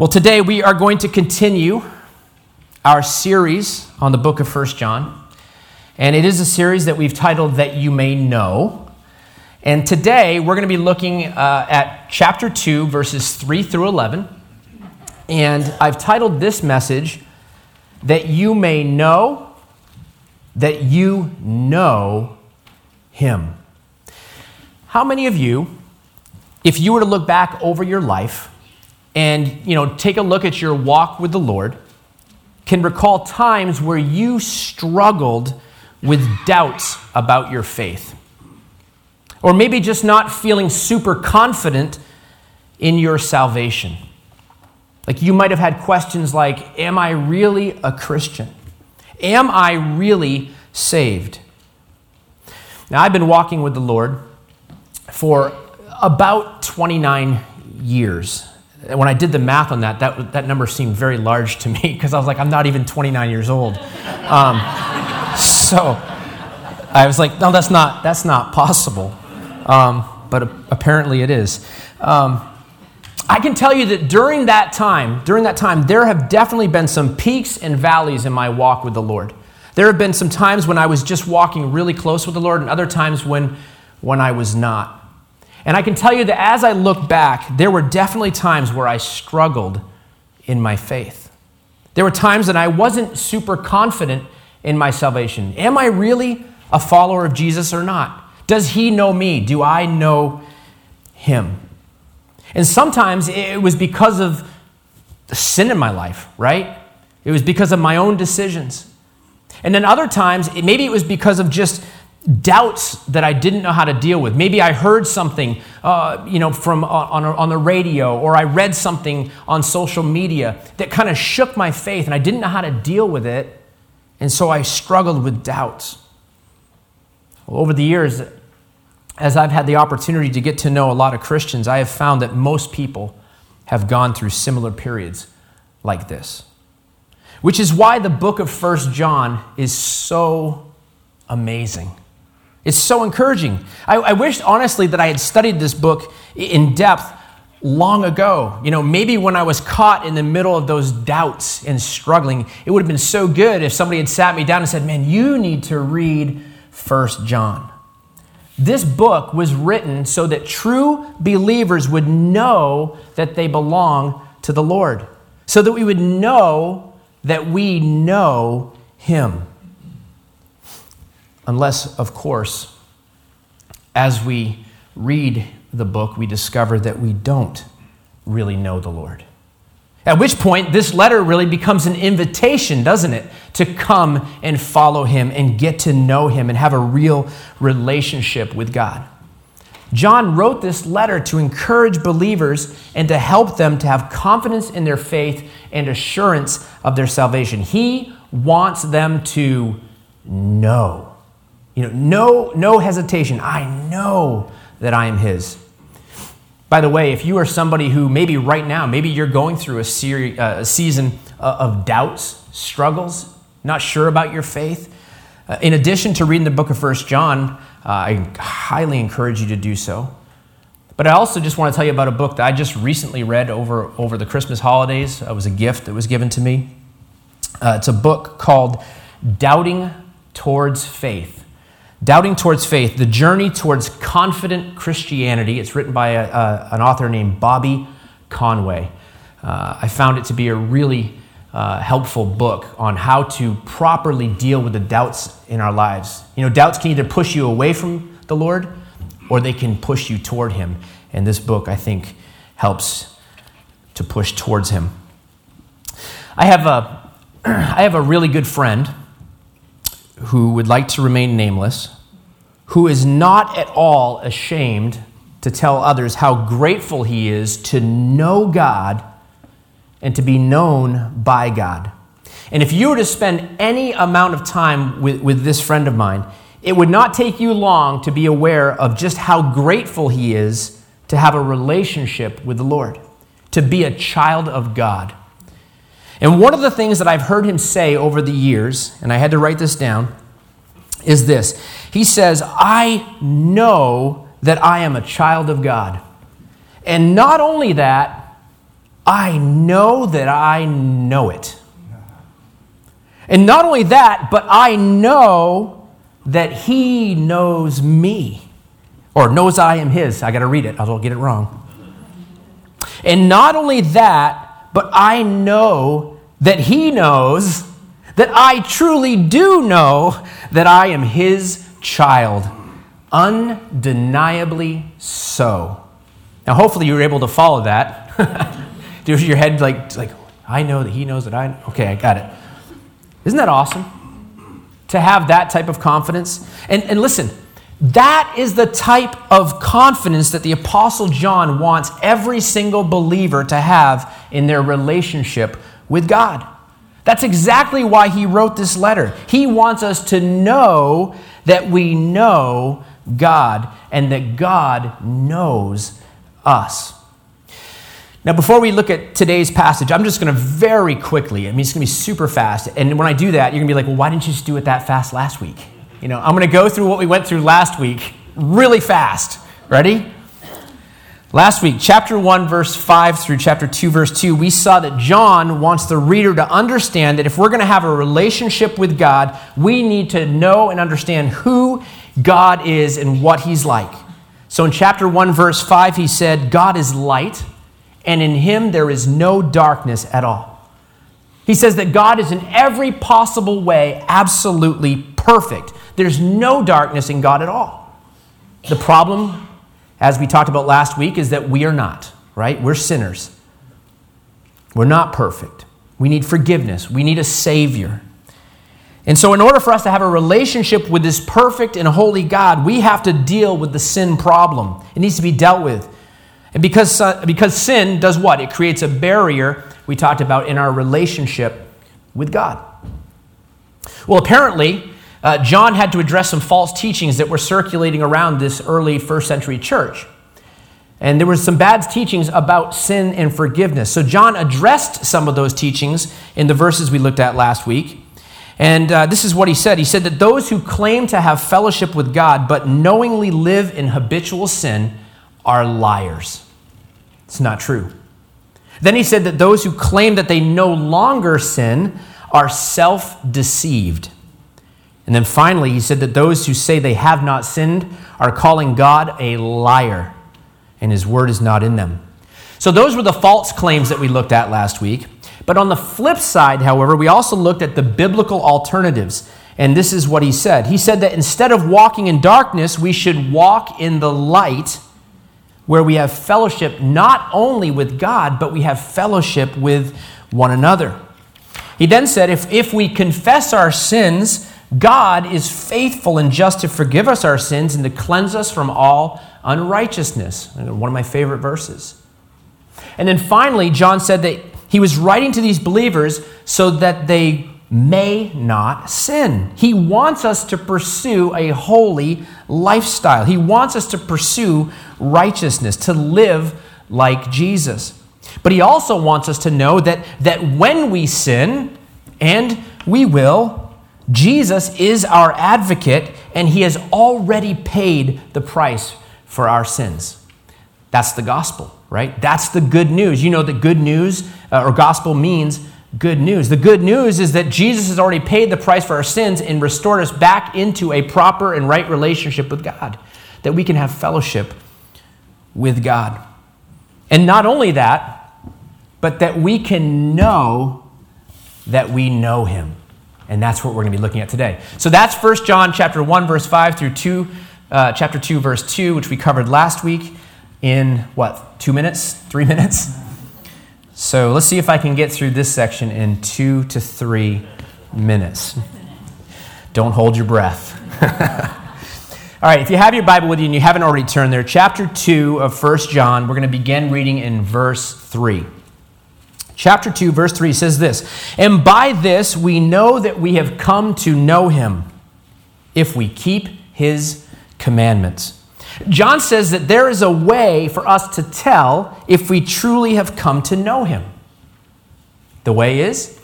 Well, today we are going to continue our series on the book of First John. And it is a series that we've titled That You May Know. And today we're going to be looking uh, at chapter 2, verses 3 through 11. And I've titled this message, That You May Know That You Know Him. How many of you, if you were to look back over your life, and you know take a look at your walk with the lord can recall times where you struggled with doubts about your faith. Or maybe just not feeling super confident in your salvation. Like you might have had questions like am i really a christian? Am i really saved? Now i've been walking with the lord for about 29 years when I did the math on that, that, that number seemed very large to me because I was like, I'm not even 29 years old. Um, so I was like, no, that's not, that's not possible. Um, but apparently it is. Um, I can tell you that during that time, during that time, there have definitely been some peaks and valleys in my walk with the Lord. There have been some times when I was just walking really close with the Lord, and other times when, when I was not. And I can tell you that as I look back, there were definitely times where I struggled in my faith. There were times that I wasn't super confident in my salvation. Am I really a follower of Jesus or not? Does he know me? Do I know him? And sometimes it was because of the sin in my life, right? It was because of my own decisions. And then other times, maybe it was because of just doubts that I didn't know how to deal with. Maybe I heard something, uh, you know, from uh, on, on the radio, or I read something on social media that kind of shook my faith, and I didn't know how to deal with it, and so I struggled with doubts. Well, over the years, as I've had the opportunity to get to know a lot of Christians, I have found that most people have gone through similar periods like this. Which is why the book of First John is so amazing. It's so encouraging. I, I wish, honestly, that I had studied this book in depth long ago. You know, maybe when I was caught in the middle of those doubts and struggling, it would have been so good if somebody had sat me down and said, Man, you need to read First John. This book was written so that true believers would know that they belong to the Lord, so that we would know that we know Him. Unless, of course, as we read the book, we discover that we don't really know the Lord. At which point, this letter really becomes an invitation, doesn't it, to come and follow him and get to know him and have a real relationship with God. John wrote this letter to encourage believers and to help them to have confidence in their faith and assurance of their salvation. He wants them to know. You know, no, no hesitation. I know that I am His. By the way, if you are somebody who maybe right now, maybe you're going through a, seri- uh, a season uh, of doubts, struggles, not sure about your faith, uh, in addition to reading the book of First John, uh, I highly encourage you to do so. But I also just want to tell you about a book that I just recently read over, over the Christmas holidays. It was a gift that was given to me. Uh, it's a book called Doubting Towards Faith Doubting Towards Faith, The Journey Towards Confident Christianity. It's written by a, a, an author named Bobby Conway. Uh, I found it to be a really uh, helpful book on how to properly deal with the doubts in our lives. You know, doubts can either push you away from the Lord or they can push you toward Him. And this book, I think, helps to push towards Him. I have a, I have a really good friend who would like to remain nameless, who is not at all ashamed to tell others how grateful he is to know God and to be known by God. And if you were to spend any amount of time with, with this friend of mine, it would not take you long to be aware of just how grateful he is to have a relationship with the Lord, to be a child of God. And one of the things that I've heard him say over the years, and I had to write this down, is this He says, I know that I am a child of God. And not only that, I know that I know it. And not only that, but I know that he knows me or knows I am his. I got to read it, I'll get it wrong. And not only that, but I know that he knows that I truly do know that I am his child. Undeniably so. Now, hopefully, you were able to follow that. Does your head like, like, I know that he knows that I. know. Okay, I got it. Isn't that awesome? To have that type of confidence. And, and listen, that is the type of confidence that the Apostle John wants every single believer to have in their relationship with God. That's exactly why he wrote this letter. He wants us to know that we know God and that God knows us. Now, before we look at today's passage, I'm just going to very quickly, I mean, it's going to be super fast. And when I do that, you're going to be like, well, why didn't you just do it that fast last week? You know, I'm going to go through what we went through last week really fast. Ready? Last week, chapter 1, verse 5 through chapter 2, verse 2, we saw that John wants the reader to understand that if we're going to have a relationship with God, we need to know and understand who God is and what he's like. So in chapter 1, verse 5, he said, God is light and in him there is no darkness at all. He says that God is in every possible way absolutely perfect. There's no darkness in God at all. The problem, as we talked about last week, is that we are not, right? We're sinners. We're not perfect. We need forgiveness. We need a Savior. And so, in order for us to have a relationship with this perfect and holy God, we have to deal with the sin problem. It needs to be dealt with. And because, uh, because sin does what? It creates a barrier we talked about in our relationship with God. Well, apparently, uh, John had to address some false teachings that were circulating around this early first century church. And there were some bad teachings about sin and forgiveness. So John addressed some of those teachings in the verses we looked at last week. And uh, this is what he said. He said that those who claim to have fellowship with God but knowingly live in habitual sin are liars. It's not true. Then he said that those who claim that they no longer sin are self deceived. And then finally, he said that those who say they have not sinned are calling God a liar, and his word is not in them. So, those were the false claims that we looked at last week. But on the flip side, however, we also looked at the biblical alternatives. And this is what he said. He said that instead of walking in darkness, we should walk in the light where we have fellowship not only with God, but we have fellowship with one another. He then said, if, if we confess our sins, God is faithful and just to forgive us our sins and to cleanse us from all unrighteousness. One of my favorite verses. And then finally, John said that he was writing to these believers so that they may not sin. He wants us to pursue a holy lifestyle. He wants us to pursue righteousness, to live like Jesus. But he also wants us to know that, that when we sin, and we will, Jesus is our advocate, and he has already paid the price for our sins. That's the gospel, right? That's the good news. You know that good news uh, or gospel means good news. The good news is that Jesus has already paid the price for our sins and restored us back into a proper and right relationship with God, that we can have fellowship with God. And not only that, but that we can know that we know him. And that's what we're going to be looking at today. So that's 1 John chapter 1 verse 5 through 2 uh, chapter 2 verse 2 which we covered last week in what? 2 minutes? 3 minutes? So let's see if I can get through this section in 2 to 3 minutes. Don't hold your breath. All right, if you have your Bible with you and you haven't already turned there, chapter 2 of 1 John, we're going to begin reading in verse 3. Chapter 2, verse 3 says this And by this we know that we have come to know him if we keep his commandments. John says that there is a way for us to tell if we truly have come to know him. The way is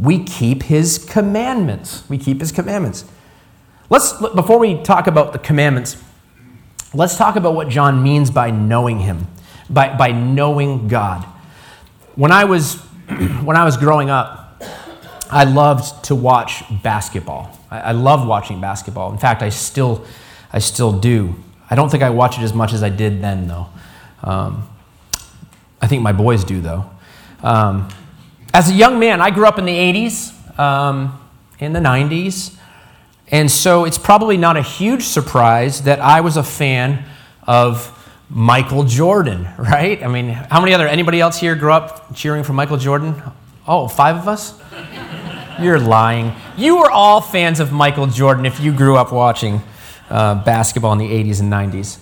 we keep his commandments. We keep his commandments. Let's, before we talk about the commandments, let's talk about what John means by knowing him, by, by knowing God. When I was when I was growing up, I loved to watch basketball. I, I watching basketball. In fact, I still I still do. I don't think I watch it as much as I did then, though. Um, I think my boys do, though. Um, as a young man, I grew up in the 80s, um, in the 90s, and so it's probably not a huge surprise that I was a fan of Michael Jordan, right? I mean, how many other, anybody else here grew up cheering for Michael Jordan? Oh, five of us? You're lying. You were all fans of Michael Jordan if you grew up watching uh, basketball in the 80s and 90s.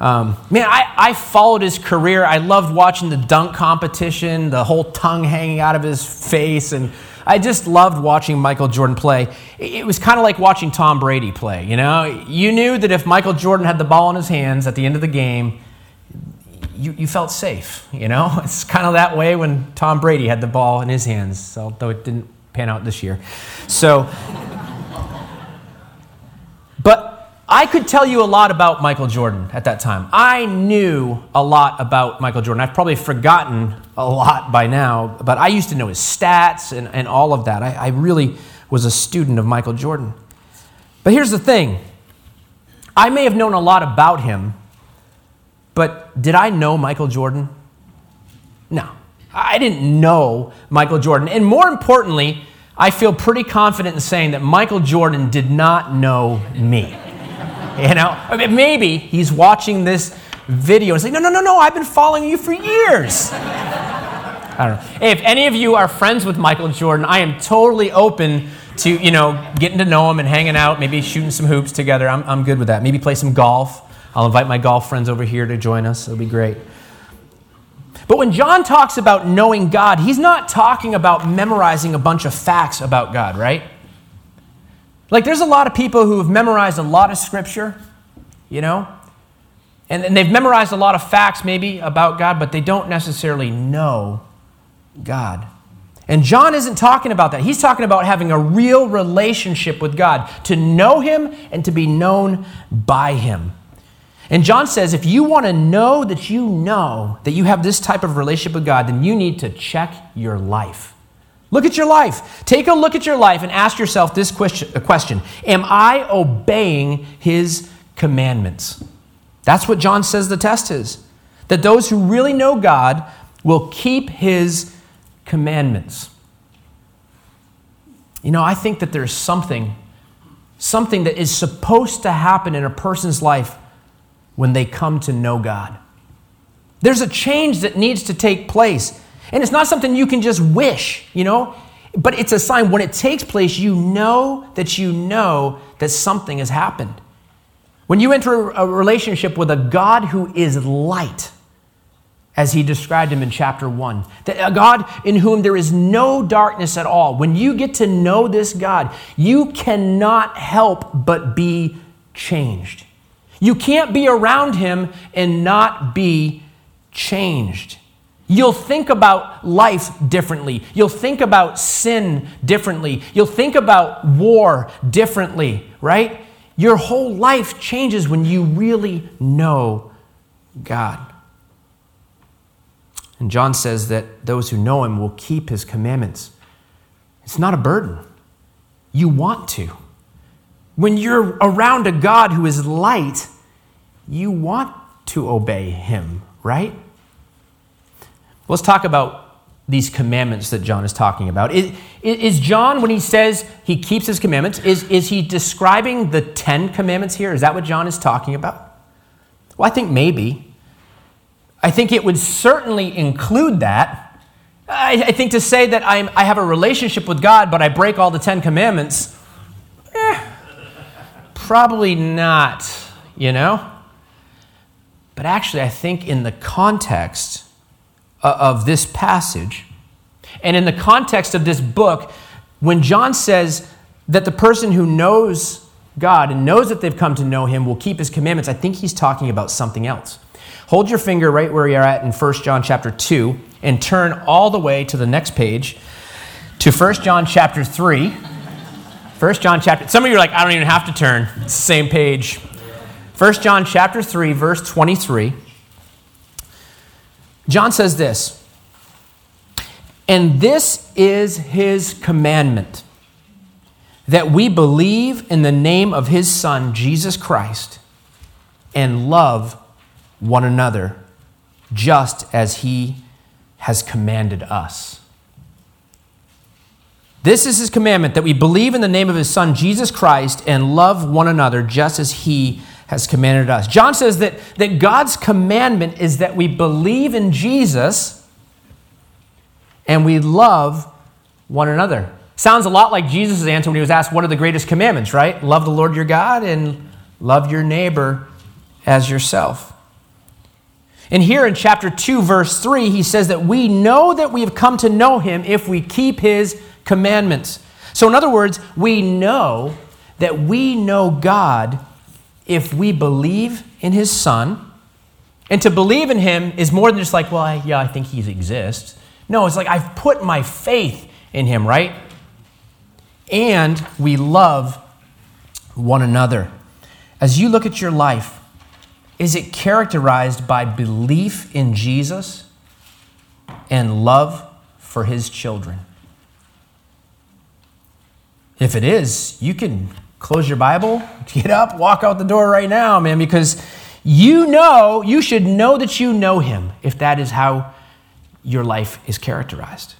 Um, man, I, I followed his career. I loved watching the dunk competition, the whole tongue hanging out of his face, and I just loved watching Michael Jordan play. It, was kind of like watching Tom Brady play, you know? You knew that if Michael Jordan had the ball in his hands at the end of the game, you, you felt safe, you know? It's kind of that way when Tom Brady had the ball in his hands, although it didn't pan out this year. So, I could tell you a lot about Michael Jordan at that time. I knew a lot about Michael Jordan. I've probably forgotten a lot by now, but I used to know his stats and, and all of that. I, I really was a student of Michael Jordan. But here's the thing I may have known a lot about him, but did I know Michael Jordan? No. I didn't know Michael Jordan. And more importantly, I feel pretty confident in saying that Michael Jordan did not know me. You know, I mean, maybe he's watching this video and saying, No, no, no, no, I've been following you for years. I don't know. If any of you are friends with Michael Jordan, I am totally open to, you know, getting to know him and hanging out, maybe shooting some hoops together. I'm, I'm good with that. Maybe play some golf. I'll invite my golf friends over here to join us. It'll be great. But when John talks about knowing God, he's not talking about memorizing a bunch of facts about God, right? Like, there's a lot of people who have memorized a lot of scripture, you know, and, and they've memorized a lot of facts maybe about God, but they don't necessarily know God. And John isn't talking about that. He's talking about having a real relationship with God, to know Him and to be known by Him. And John says if you want to know that you know that you have this type of relationship with God, then you need to check your life. Look at your life. Take a look at your life and ask yourself this question Am I obeying his commandments? That's what John says the test is. That those who really know God will keep his commandments. You know, I think that there's something, something that is supposed to happen in a person's life when they come to know God. There's a change that needs to take place. And it's not something you can just wish, you know, but it's a sign when it takes place, you know that you know that something has happened. When you enter a relationship with a God who is light, as he described him in chapter 1, a God in whom there is no darkness at all, when you get to know this God, you cannot help but be changed. You can't be around him and not be changed. You'll think about life differently. You'll think about sin differently. You'll think about war differently, right? Your whole life changes when you really know God. And John says that those who know him will keep his commandments. It's not a burden. You want to. When you're around a God who is light, you want to obey him, right? Let's talk about these commandments that John is talking about. Is, is, John, when he says he keeps his commandments, is, is he describing the Ten Commandments here? Is that what John is talking about? Well, I think maybe. I think it would certainly include that. I, I think to say that I'm, I have a relationship with God, but I break all the Ten Commandments, eh, probably not, you know? But actually, I think in the context, Uh, of this passage. And in the context of this book, when John says that the person who knows God and knows that they've come to know him will keep his commandments, I think he's talking about something else. Hold your finger right where you're at in 1 John chapter 2 and turn all the way to the next page to 1 John chapter 3. 1 John chapter Some of you are like I don't even have to turn. It's the same page. 1 John chapter 3 verse 23. John says this And this is his commandment that we believe in the name of his Son, Jesus Christ, and love one another just as he has commanded us. This is his commandment that we believe in the name of his Son, Jesus Christ, and love one another just as he has commanded us. John says that, that God's commandment is that we believe in Jesus and we love one another. Sounds a lot like Jesus' answer when he was asked, What are the greatest commandments, right? Love the Lord your God and love your neighbor as yourself. And here in chapter 2, verse 3, he says that we know that we have come to know him if we keep his commandments. So, in other words, we know that we know God if we believe in his Son. And to believe in him is more than just like, well, I, yeah, I think he exists. No, it's like I've put my faith in him, right? And we love one another. As you look at your life, is it characterized by belief in Jesus and love for his children? If it is, you can close your Bible, get up, walk out the door right now, man, because you know, you should know that you know him if that is how your life is characterized.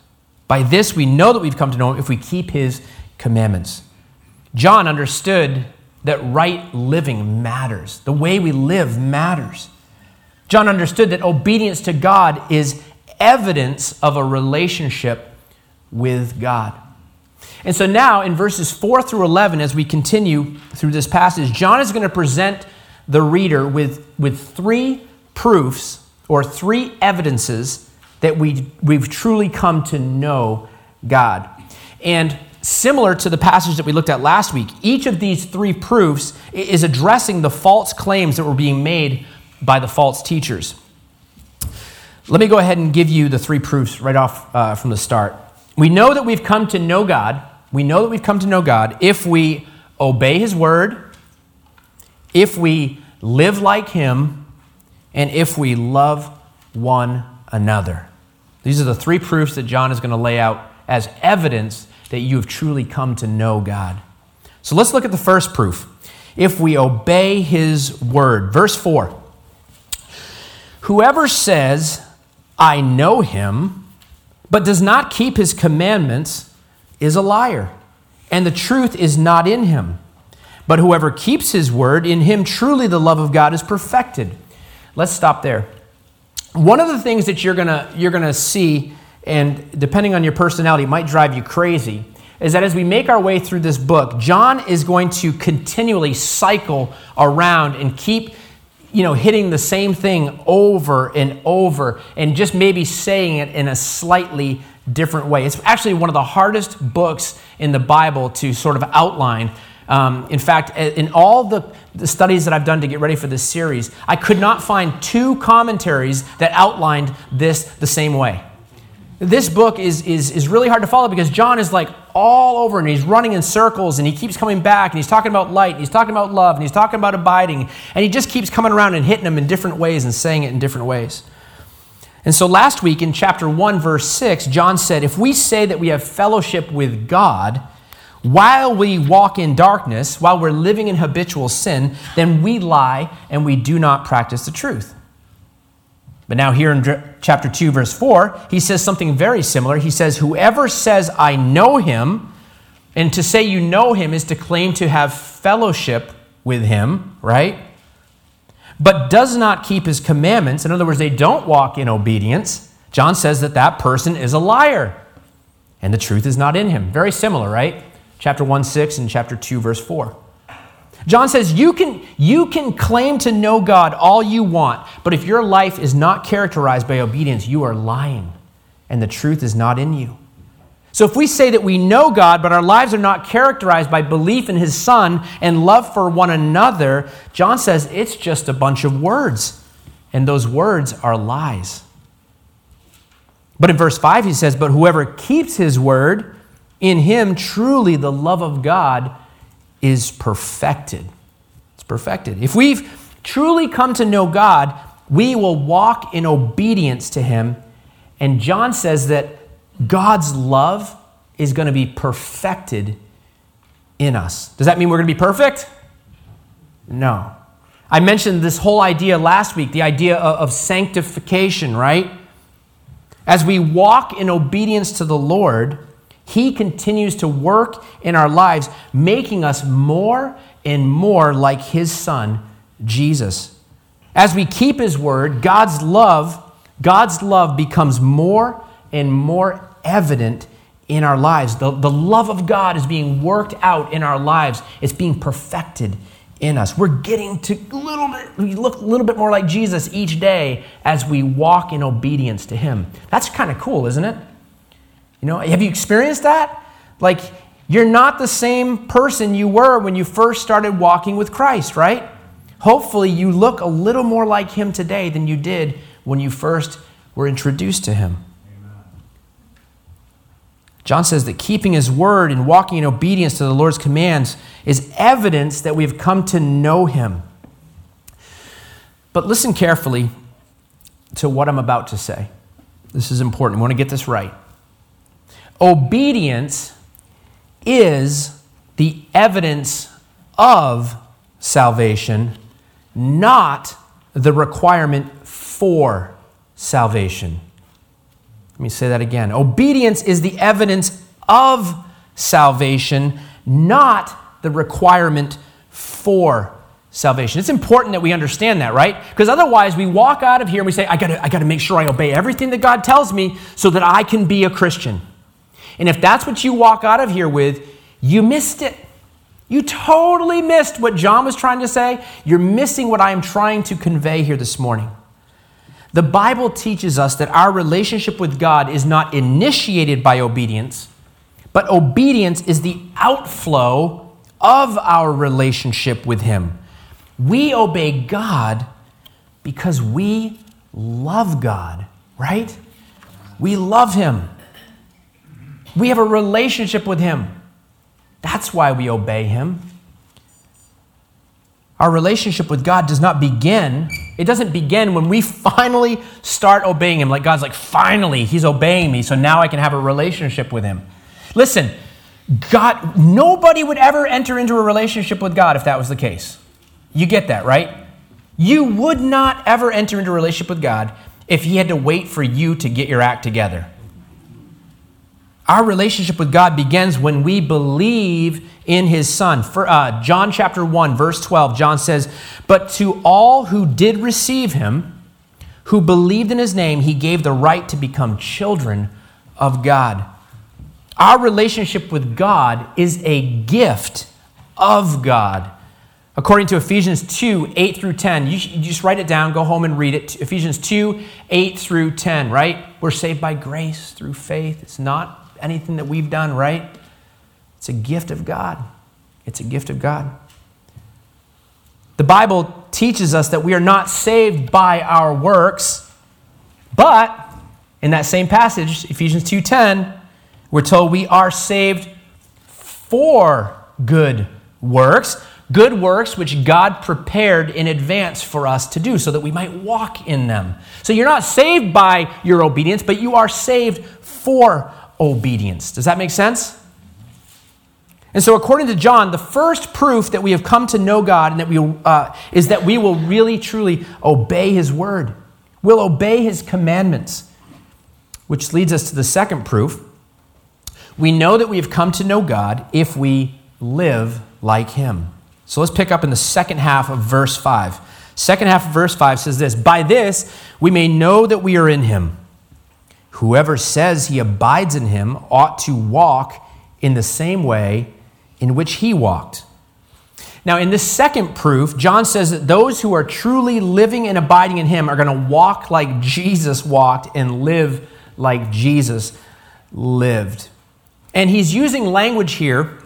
By this, we know that we've come to know him if we keep his commandments. John understood that right living matters, the way we live matters. John understood that obedience to God is evidence of a relationship with God. And so now in verses 4 through 11, as we continue through this passage, John is going to present the reader with, with three proofs or three evidences that we, we've truly come to know God. And similar to the passage that we looked at last week, each of these three proofs is addressing the false claims that were being made by the false teachers. Let me go ahead and give you the three proofs right off uh, from the start. We know that we've come to know God. We know that we've come to know God if we obey His word, if we live like Him, and if we love one another. These are the three proofs that John is going to lay out as evidence that you have truly come to know God. So let's look at the first proof. If we obey His word. Verse 4 Whoever says, I know Him, but does not keep his commandments is a liar, and the truth is not in him. But whoever keeps his word, in him truly the love of God is perfected. Let's stop there. One of the things that you're gonna, you're gonna see, and depending on your personality, might drive you crazy, is that as we make our way through this book, John is going to continually cycle around and keep you know, hitting the same thing over and over and just maybe saying it in a slightly different way. It's actually one of the hardest books in the Bible to sort of outline. Um, in fact, in all the, the studies that I've done to get ready for this series, I could not find two commentaries that outlined this the same way. This book is, is, is really hard to follow because John is like all over and he's running in circles and he keeps coming back and he's talking about light and he's talking about love and he's talking about abiding and he just keeps coming around and hitting them in different ways and saying it in different ways. And so last week in chapter 1, verse 6, John said, If we say that we have fellowship with God while we walk in darkness, while we're living in habitual sin, then we lie and we do not practice the truth. But now, here in chapter 2, verse 4, he says something very similar. He says, Whoever says, I know him, and to say you know him is to claim to have fellowship with him, right? But does not keep his commandments. In other words, they don't walk in obedience. John says that that person is a liar, and the truth is not in him. Very similar, right? Chapter 1, 6, and chapter 2, verse 4. John says you can, you can claim to know God all you want, but if your life is not characterized by obedience, you are lying, and the truth is not in you. So if we say that we know God, but our lives are not characterized by belief in His Son and love for one another, John says it's just a bunch of words, and those words are lies. But in verse 5, he says, But whoever keeps His word, in him truly the love of God is perfected. It's perfected. If we've truly come to know God, we will walk in obedience to Him. And John says that God's love is going to be perfected in us. Does that mean we're going to be perfect? No. I mentioned this whole idea last week the idea of, sanctification, right? As we walk in obedience to the Lord, He continues to work in our lives, making us more and more like His Son, Jesus. As we keep His word, God's love, God's love becomes more and more evident in our lives. The, the love of God is being worked out in our lives, it's being perfected in us. We're getting to little bit, we look a little bit more like Jesus each day as we walk in obedience to Him. That's kind of cool, isn't it? You know, have you experienced that? Like, you're not the same person you were when you first started walking with Christ, right? Hopefully, you look a little more like Him today than you did when you first were introduced to Him. John says that keeping his word and walking in obedience to the Lord's commands is evidence that we've come to know him. But listen carefully to what I'm about to say. This is important. We want to get this right. Obedience is the evidence of salvation, not the requirement for salvation. Let me say that again. Obedience is the evidence of salvation, not the requirement for salvation. It's important that we understand that, right? Because otherwise we walk out of here and we say, I gotta, I gotta make sure I obey everything that God tells me so that I can be a Christian. And if that's what you walk out of here with, you missed it. You totally missed what John was trying to say. You're missing what I am trying to convey here this morning. The Bible teaches us that our relationship with God is not initiated by obedience, but obedience is the outflow of our relationship with Him. We obey God because we love God, right? We love Him. We have a relationship with Him. That's why we obey Him. Our relationship with God does not begin, it doesn't begin when we finally start obeying Him. Like God's like, finally, He's obeying me, so now I can have a relationship with Him. Listen, God, nobody would ever enter into a relationship with God if that was the case. You get that, right? You would not ever enter into a relationship with God if He had to wait for you to get your act together. Our relationship with God begins when we believe in his son. For, uh, John chapter 1, verse 12, John says, But to all who did receive him, who believed in his name, he gave the right to become children of God. Our relationship with God is a gift of God. According to Ephesians 2, 8 through 10, you, you just write it down, go home and read it. Ephesians 2, 8 through 10, right? We're saved by grace through faith. It's not anything that we've done, right? It's a gift of God. It's a gift of God. The Bible teaches us that we are not saved by our works, but in that same passage, Ephesians 2:10, we're told we are saved for good works, good works which God prepared in advance for us to do so that we might walk in them. So you're not saved by your obedience, but you are saved for obedience. Does that make sense? And so, according to John, the first proof that we have come to know God and that we, uh, is that we will really, truly obey His word. We'll obey His commandments, which leads us to the second proof. We know that we have come to know God if we live like Him. So let's pick up in the second half of verse 5. Second half of verse 5 says this By this we may know that we are in Him. Whoever says he abides in him ought to walk in the same way in which he walked. Now, in this second proof, John says that those who are truly living and abiding in him are going to walk like Jesus walked and live like Jesus lived. And he's using language here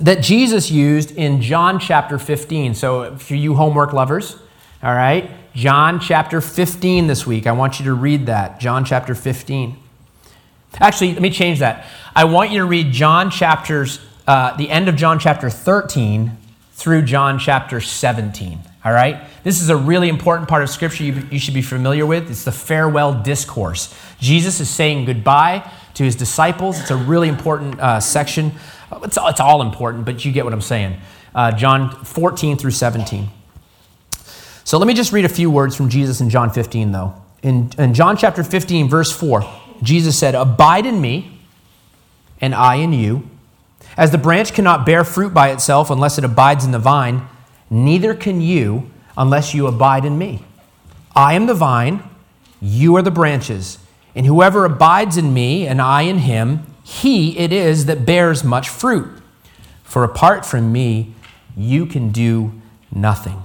that Jesus used in John chapter 15. So, for you homework lovers, all right, John chapter 15 this week. I want you to read that. John chapter 15. Actually, let me change that. I want you to read John chapters, uh, the end of John chapter 13 through John chapter 17. All right? This is a really important part of Scripture you, you should be familiar with. It's the farewell discourse. Jesus is saying goodbye to his disciples. It's a really important uh, section. It's, it's all important, but you get what I'm saying. Uh, John 14 through 17. So let me just read a few words from Jesus in John 15, though. In, in John chapter 15, verse 4, Jesus said, Abide in me, and I in you. As the branch cannot bear fruit by itself unless it abides in the vine, neither can you unless you abide in me. I am the vine, you are the branches. And whoever abides in me and I in him, he it is that bears much fruit. For apart from me, you can do nothing.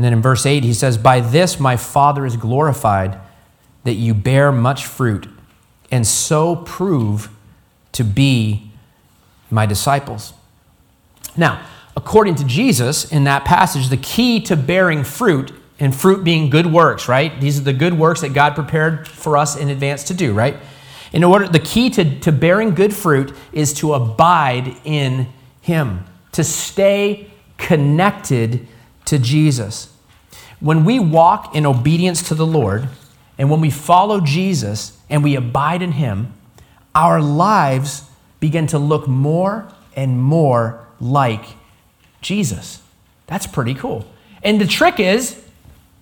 And then in verse 8, he says, By this my Father is glorified, that you bear much fruit, and so prove to be my disciples. Now, according to Jesus, in that passage, the key to bearing fruit, and fruit being good works, right? These are the good works that God prepared for us in advance to do, right? In order, the key to, to bearing good fruit is to abide in Him, to stay connected to Jesus. When we walk in obedience to the Lord, and when we follow Jesus and we abide in Him, our lives begin to look more and more like Jesus. That's pretty cool. And the trick is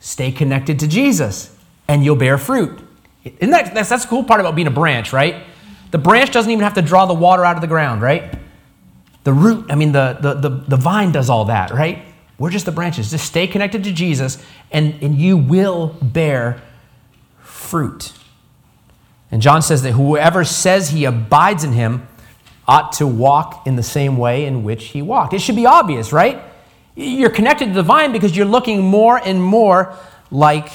stay connected to Jesus and you'll bear fruit. Isn't that, that's, that's the cool part about being a branch, right? The branch doesn't even have to draw the water out of the ground, right? The root, I mean, the, the, the, the vine does all that, right? We're just the branches. Just stay connected to Jesus and, and you will bear fruit. And John says that whoever says he abides in him ought to walk in the same way in which he walked. It should be obvious, right? You're connected to the vine because you're looking more and more like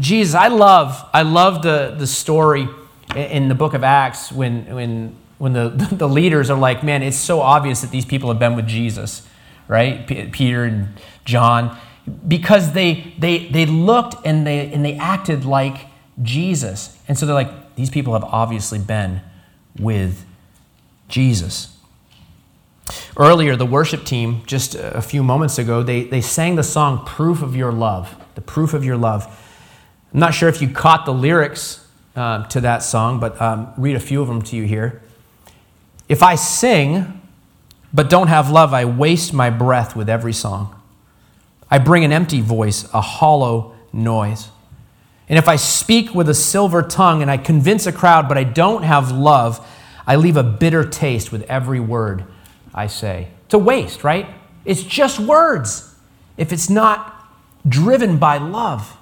Jesus. I love, I love the, the story in the book of Acts when, when, when the, the leaders are like, man, it's so obvious that these people have been with Jesus, right? P- Peter and John, because they, they, they looked and they, and they acted like Jesus. And so they're like, these people have obviously been with Jesus. Earlier, the worship team, just a few moments ago, they, they sang the song Proof of Your Love, the proof of your love. I'm not sure if you caught the lyrics uh, to that song, but um, read a few of them to you here. If I sing but don't have love, I waste my breath with every song. I bring an empty voice, a hollow noise. And if I speak with a silver tongue and I convince a crowd, but I don't have love, I leave a bitter taste with every word I say. It's a waste, right? It's just words if it's not driven by love.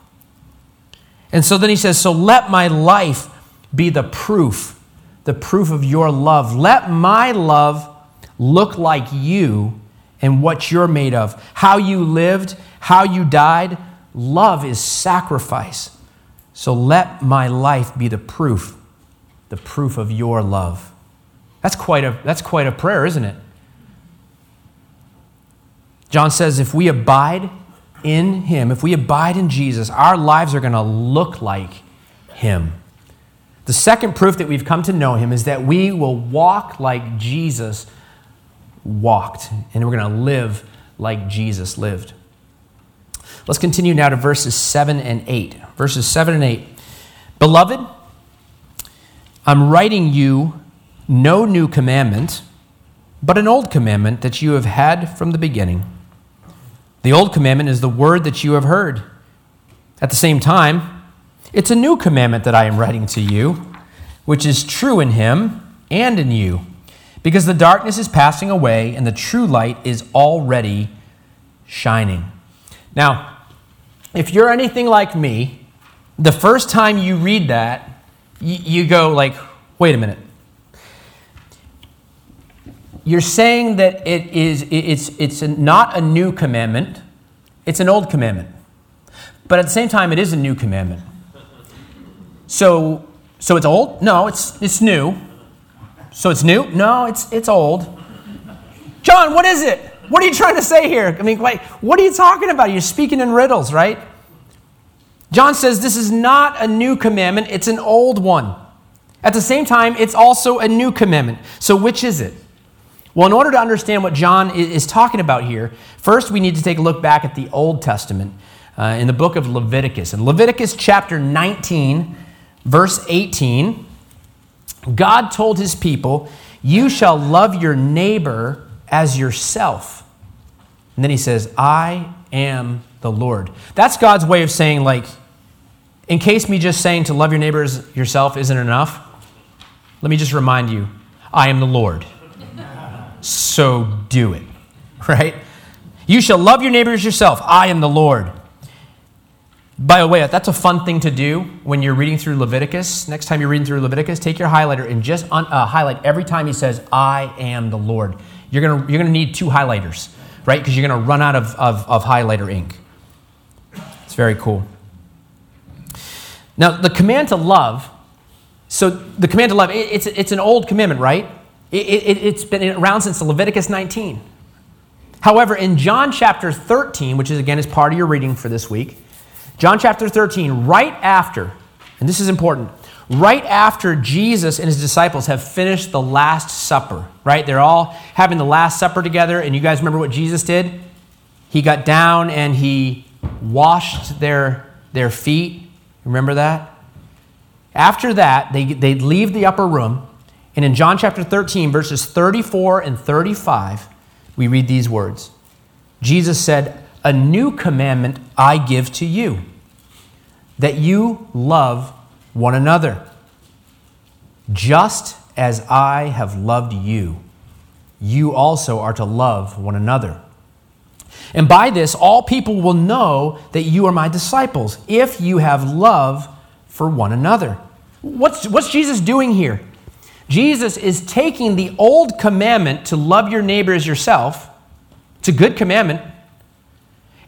And so then he says, So let my life be the proof, the proof of your love. Let my love look like you and what you're made of, how you lived, how you died. Love is sacrifice. So let my life be the proof, the proof of your love. That's quite a, that's quite a prayer, isn't it? John says if we abide in him, if we abide in Jesus, our lives are going to look like him. The second proof that we've come to know him is that we will walk like Jesus walked, and we're going to live like Jesus lived. Let's continue now to verses 7 and 8. Verses 7 and 8. Beloved, I'm writing you no new commandment, but an old commandment that you have had from the beginning. The old commandment is the word that you have heard. At the same time, it's a new commandment that I am writing to you, which is true in him and in you, because the darkness is passing away and the true light is already shining. Now, if you're anything like me, the first time you read that, you, go like, wait a minute. You're saying that it is it's it's not a new commandment. It's an old commandment. But at the same time it is a new commandment. So so it's old? No it's it's new so it's new? No it's it's old. John what is it? What are you trying to say here? I mean like, what are you talking about? You're speaking in riddles right? John says this is not a new commandment it's an old one. At the same time it's also a new commandment. So which is it? Well, in order to understand what John is talking about here, first we need to take a look back at the Old Testament uh, in the book of Leviticus. In Leviticus chapter 19, verse 18, God told his people, You shall love your neighbor as yourself. And then he says, I am the Lord. That's God's way of saying, like, in case me just saying to love your neighbor as yourself isn't enough, let me just remind you, I am the Lord. So do it, right? You shall love your neighbor as yourself. I am the Lord. By the way, that's a fun thing to do when you're reading through Leviticus. Next time you're reading through Leviticus, take your highlighter and just un, uh, highlight every time he says, I am the Lord. You're going you're gonna need two highlighters, right? Because you're going to run out of, of, of highlighter ink. It's very cool. Now, the command to love, so the command to love, it, it's, it's an old commandment, right? It, it, it's been around since Leviticus 19. However, in John chapter 13, which is again is part of your reading for this week, John chapter 13, right after, and this is important, right after Jesus and his disciples have finished the Last Supper, right? They're all having the Last Supper together, and you guys remember what Jesus did? He got down and he washed their, their feet. Remember that? After that, they, they leave the upper room, and in John chapter 13, verses 34 and 35, we read these words Jesus said, a new commandment I give to you that you love one another. Just as I have loved you, you also are to love one another. And by this, all people will know that you are my disciples, if you have love for one another. What's, what's Jesus doing here? Jesus is taking the old commandment to love your neighbor as yourself. It's a good commandment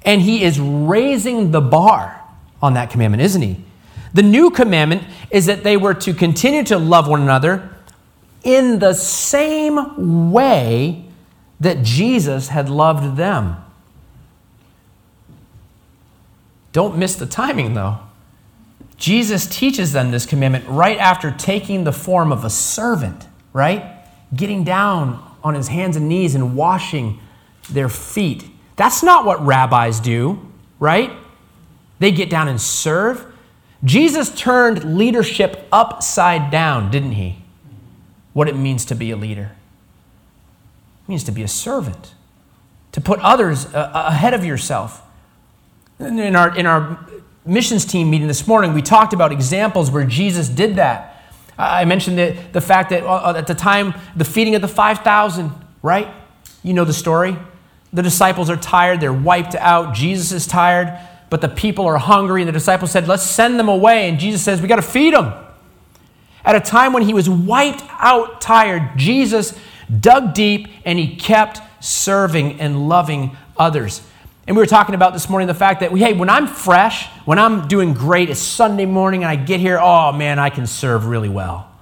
and he is raising the bar on that commandment, isn't he? The new commandment is that they were to continue to love one another in the same way that Jesus had loved them. Don't miss the timing, though. Jesus teaches them this commandment right after taking the form of a servant, right? Getting down on his hands and knees and washing their feet. That's not what rabbis do, right? They get down and serve. Jesus turned leadership upside down, didn't he? What it means to be a leader. It means to be a servant, to put others uh, uh, ahead of yourself. In our, in our missions team meeting this morning, we talked about examples where Jesus did that. I mentioned the, the fact that uh, at the time, the feeding of the 5,000, right? You know the story. The disciples are tired, they're wiped out. Jesus is tired, but the people are hungry. And the disciples said, Let's send them away. And Jesus says, We got to feed them. At a time when he was wiped out, tired, Jesus dug deep and he kept serving and loving others. And we were talking about this morning the fact that, we, hey, when I'm fresh, when I'm doing great, it's Sunday morning and I get here, oh man, I can serve really well.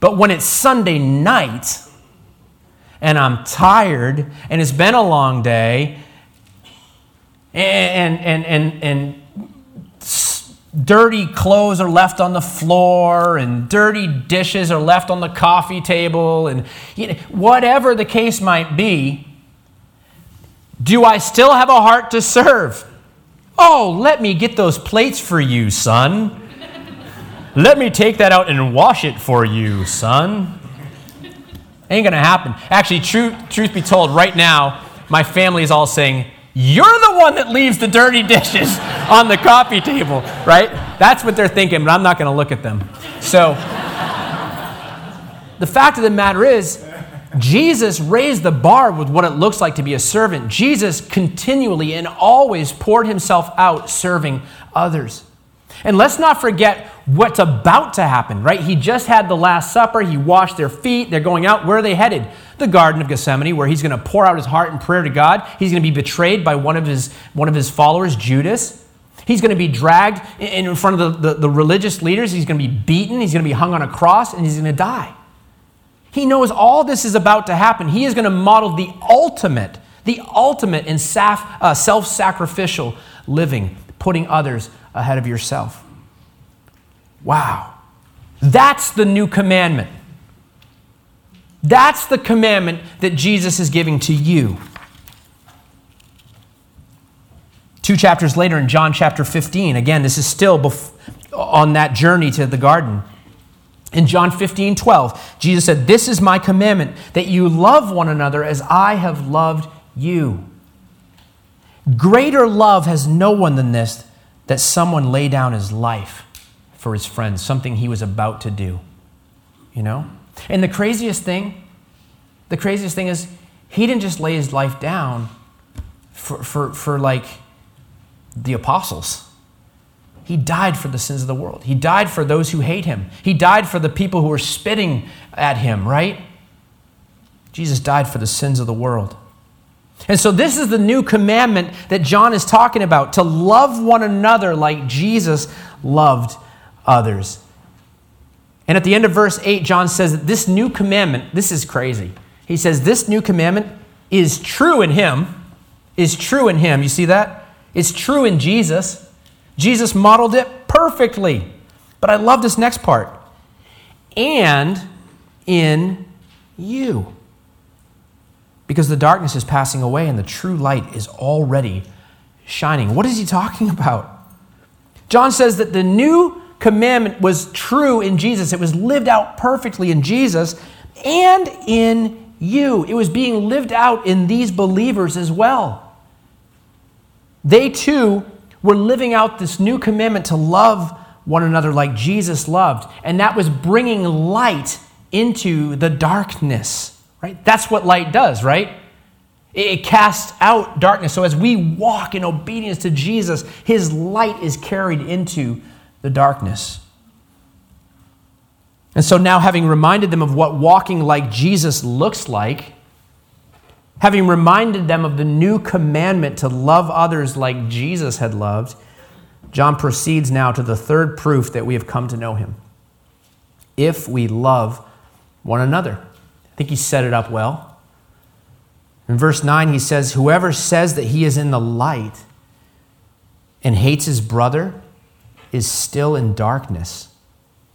But when it's Sunday night, and I'm tired and it's been a long day and, and, and, and, dirty clothes are left on the floor and dirty dishes are left on the coffee table and you know, whatever the case might be do i still have a heart to serve? Oh let me get those plates for you son. Let me take that out and wash it for you son Ain't gonna happen. Actually, truth, truth be told, right now, my family is all saying, You're the one that leaves the dirty dishes on the coffee table, right? That's what they're thinking, but I'm not gonna look at them. So, the fact of the matter is, Jesus raised the bar with what it looks like to be a servant. Jesus continually and always poured himself out serving others. And let's not forget what's about to happen, right? He just had the Last Supper. He washed their feet. They're going out. Where are they headed? The Garden of Gethsemane, where he's going to pour out his heart in prayer to God. He's going to be betrayed by one of his, one of his followers, Judas. He's going to be dragged in front of the, the, the religious leaders. He's going to be beaten. He's going to be hung on a cross, and he's going to die. He knows all this is about to happen. He is going to model the ultimate, the ultimate in uh, self sacrificial living, putting others ahead of yourself. Wow. That's the new commandment. That's the commandment that Jesus is giving to you. Two chapters later, in John chapter 15, again, this is still bef- on that journey to the garden. In John 15, 12, Jesus said, This is my commandment, that you love one another as I have loved you. Greater love has no one than this, that someone lay down his life for his friends, something he was about to do. You know? And the craziest thing, the craziest thing is, he didn't just lay his life down for, for, for like the apostles. He died for the sins of the world. He died for those who hate him. He died for the people who were spitting at him, right? Jesus died for the sins of the world. And so, this is the new commandment that John is talking about to love one another like Jesus loved others. And at the end of verse 8, John says that this new commandment, this is crazy. He says, This new commandment is true in him, is true in him. You see that? It's true in Jesus. Jesus modeled it perfectly. But I love this next part. And in you. Because the darkness is passing away and the true light is already shining. What is he talking about? John says that the new commandment was true in Jesus, it was lived out perfectly in Jesus and in you. It was being lived out in these believers as well. They too we're living out this new commandment to love one another like Jesus loved. And that was bringing light into the darkness, right? That's what light does, right? It casts out darkness. So as we walk in obedience to Jesus, his light is carried into the darkness. And so now, having reminded them of what walking like Jesus looks like, having reminded them of the new commandment to love others like Jesus had loved, John proceeds now to the third proof that we have come to know him. If we love one another. Think he set it up well. In verse 9, he says, Whoever says that he is in the light and hates his brother is still in darkness.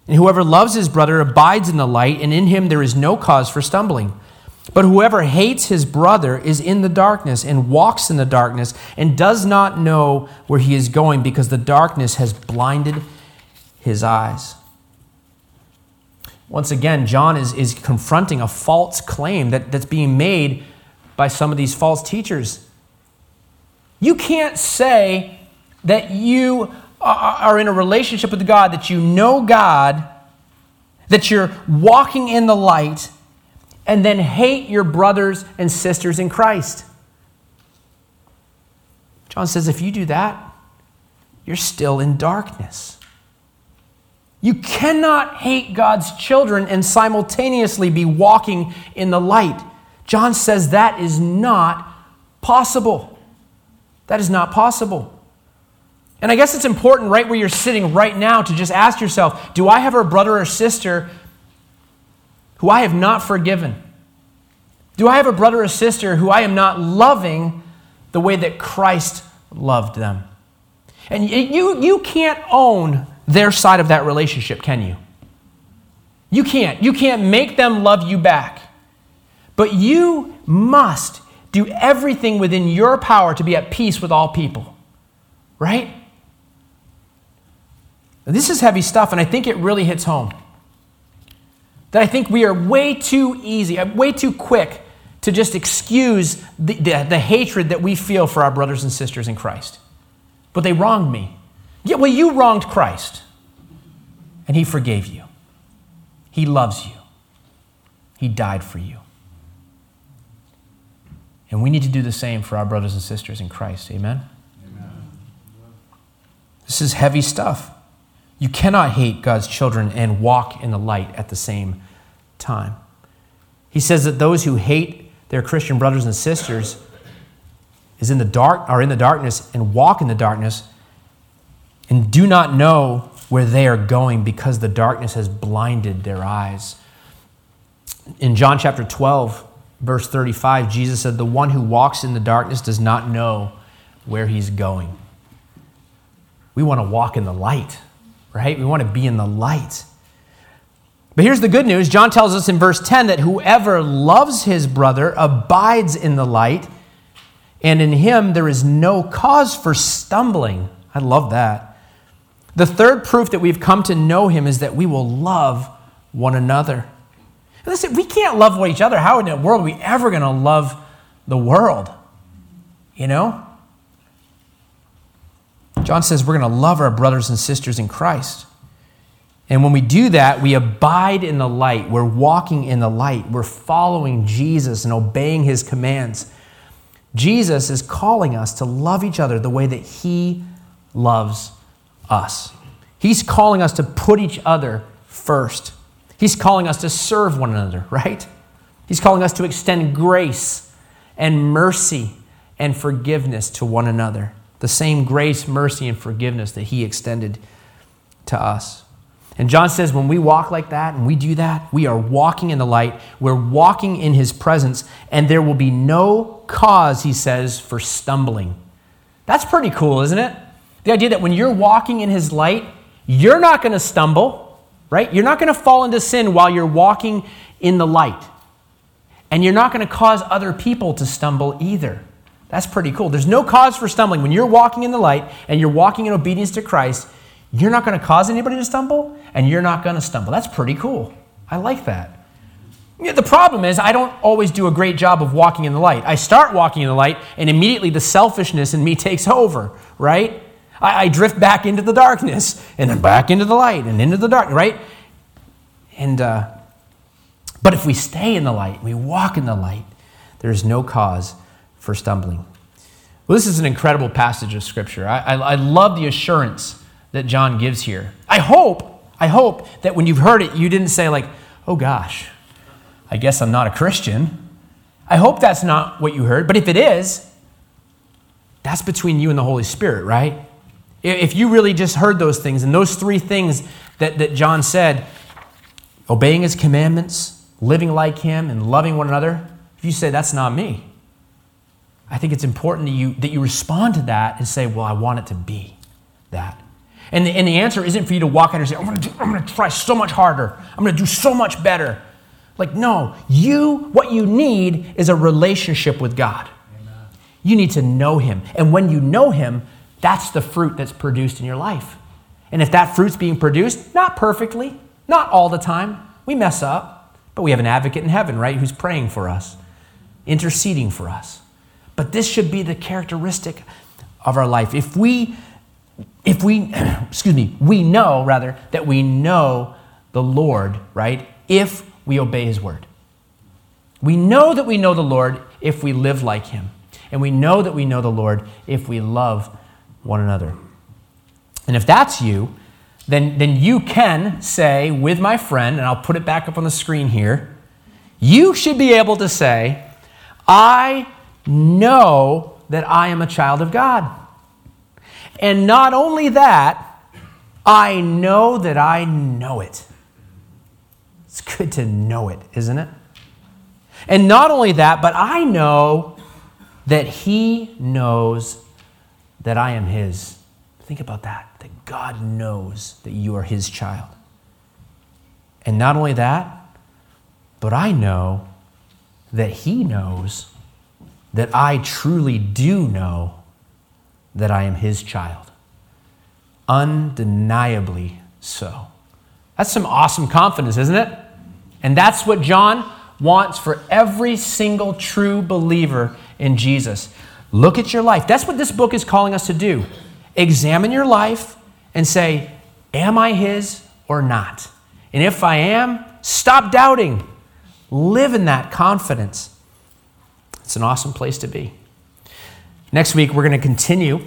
And whoever loves his brother abides in the light, and in him there is no cause for stumbling. But whoever hates his brother is in the darkness and walks in the darkness and does not know where he is going because the darkness has blinded his eyes. Once again, John is, is confronting a false claim that, that's being made by some of these false teachers. You can't say that you are in a relationship with God, that you know God, that you're walking in the light and then hate your brothers and sisters in Christ. John says if you do that, you're still in darkness. You cannot hate God's children and simultaneously be walking in the light. John says that is not possible. That is not possible. And I guess it's important right where you're sitting right now to just ask yourself do I have a brother or sister who I have not forgiven? Do I have a brother or sister who I am not loving the way that Christ loved them? And you, you can't own their side of that relationship, can you? You can't. You can't make them love you back. But you must do everything within your power to be at peace with all people. Right? This is heavy stuff, and I think it really hits home that I think we are way too easy, uh, way too quick to just excuse the, the, the, hatred that we feel for our brothers and sisters in Christ. But they wronged me. Yeah, well, you wronged Christ, and He forgave you. He loves you, He died for you. And we need to do the same for our brothers and sisters in Christ. Amen? Amen. This is heavy stuff. You cannot hate God's children and walk in the light at the same time. He says that those who hate their Christian brothers and sisters is in the dark are in the darkness and walk in the darkness and do not know where they are going because the darkness has blinded their eyes. In John chapter 12, verse 35, Jesus said, The one who walks in the darkness does not know where he's going. We want to walk in the light right? We want to be in the light. But here's the good news John tells us in verse 10 that whoever loves his brother abides in the light, and in him there is no cause for stumbling. I love that. The third proof that we've come to know him is that we will love one another. Listen, we can't love each other. How in the world are we ever going to love the world? You know? John says we're going to love our brothers and sisters in Christ. And when we do that, we abide in the light. We're walking in the light. We're following Jesus and obeying his commands. Jesus is calling us to love each other the way that he loves us. He's calling us to put each other first. He's calling us to serve one another, right? He's calling us to extend grace and mercy and forgiveness to one another. The same grace, mercy, and forgiveness that he extended to us. And John says when we walk like that and we do that, we are walking in the light. We're walking in his presence, and there will be no cause, he says, for stumbling. That's pretty cool, isn't it? The idea that when you're walking in his light, you're not going to stumble, right? You're not going to fall into sin while you're walking in the light. And you're not going to cause other people to stumble either. That's pretty cool. There's no cause for stumbling. When you're walking in the light and you're walking in obedience to Christ, you're not going to cause anybody to stumble, and you're not going to stumble. That's pretty cool. I like that. The problem is, I don't always do a great job of walking in the light. I start walking in the light, and immediately the selfishness in me takes over, right? I, I drift back into the darkness, and then back into the light, and into the dark, right? And, uh, but if we stay in the light, we walk in the light, there's no cause for stumbling. Well, this is an incredible passage of Scripture. I, I, I love the assurance that John gives here. I hope, I hope that when you've heard it, you didn't say, like, oh gosh, I guess I'm not a Christian. I hope that's not what you heard, but if it is, that's between you and the Holy Spirit, right? If you really just heard those things and those three things that, that John said, obeying his commandments, living like him, and loving one another, if you say that's not me, I think it's important that you, that you respond to that and say, well, I want it to be that. And the, and the answer isn't for you to walk out and say, I'm going, to do, I'm going to try so much harder. I'm going to do so much better. Like, no, you, what you need is a relationship with God. Amen. You need to know Him. And when you know Him, that's the fruit that's produced in your life. And if that fruit's being produced, not perfectly, not all the time, we mess up, but we have an advocate in heaven, right, who's praying for us, interceding for us. But this should be the characteristic of our life. If we if we, excuse me, we know, rather, that we know the Lord, right, if we obey his word. We know that we know the Lord if we live like him. And we know that we know the Lord if we love one another. And if that's you, then, then you can say with my friend, and I'll put it back up on the screen here, you should be able to say, I know that I am a child of God. And not only that, I know that I know it. It's good to know it, isn't it? And not only that, but I know that He knows that I am His. Think about that, that God knows that you are His child. And not only that, but I know that He knows that I truly do know that I am his child. Undeniably so. That's some awesome confidence, isn't it? And that's what John wants for every single true believer in Jesus. Look at your life. That's what this book is calling us to do. Examine your life and say, Am I his or not? And if I am, stop doubting. Live in that confidence. It's an awesome place to be. Next week, we're going to continue,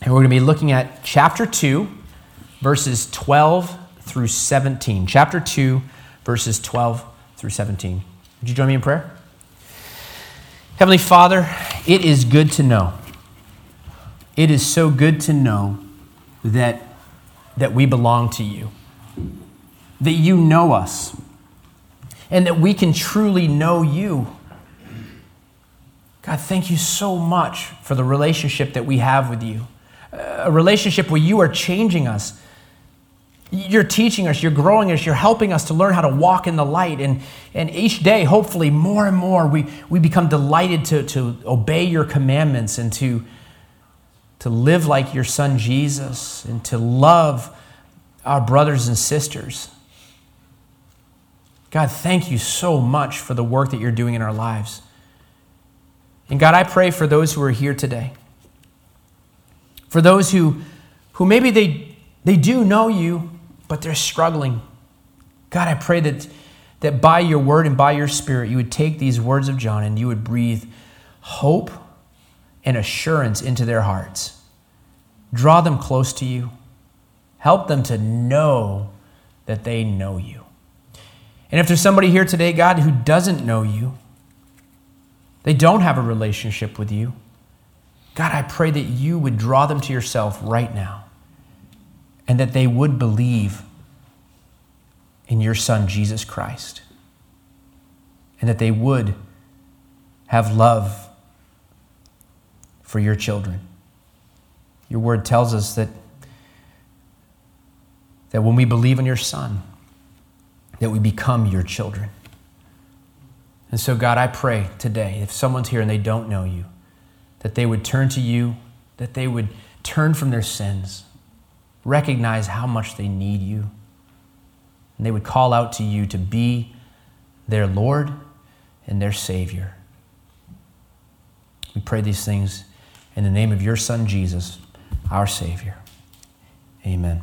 and we're going to be looking at chapter 2, verses 12 through 17. Chapter 2, verses 12 through 17. Would you join me in prayer? Heavenly Father, it is good to know. It is so good to know that, that we belong to you, that you know us, and that we can truly know you God, thank you so much for the relationship that we have with you. A relationship where you are changing us. You're teaching us, you're growing us, you're helping us to learn how to walk in the light. And, and each day, hopefully, more and more, we, we become delighted to, to obey your commandments and to, to live like your son Jesus and to love our brothers and sisters. God, thank you so much for the work that you're doing in our lives. And God, I pray for those who are here today, for those who, who maybe they, they do know you, but they're struggling. God, I pray that, that by your word and by your spirit, you would take these words of John and you would breathe hope and assurance into their hearts. Draw them close to you. Help them to know that they know you. And if there's somebody here today, God, who doesn't know you, they don't have a relationship with you, God, I pray that you would draw them to yourself right now and that they would believe in your Son, Jesus Christ, and that they would have love for your children. Your word tells us that, that when we believe in your Son, that we become your children. And so, God, I pray today, if someone's here and they don't know you, that they would turn to you, that they would turn from their sins, recognize how much they need you, and they would call out to you to be their Lord and their Savior. We pray these things in the name of your Son, Jesus, our Savior. Amen.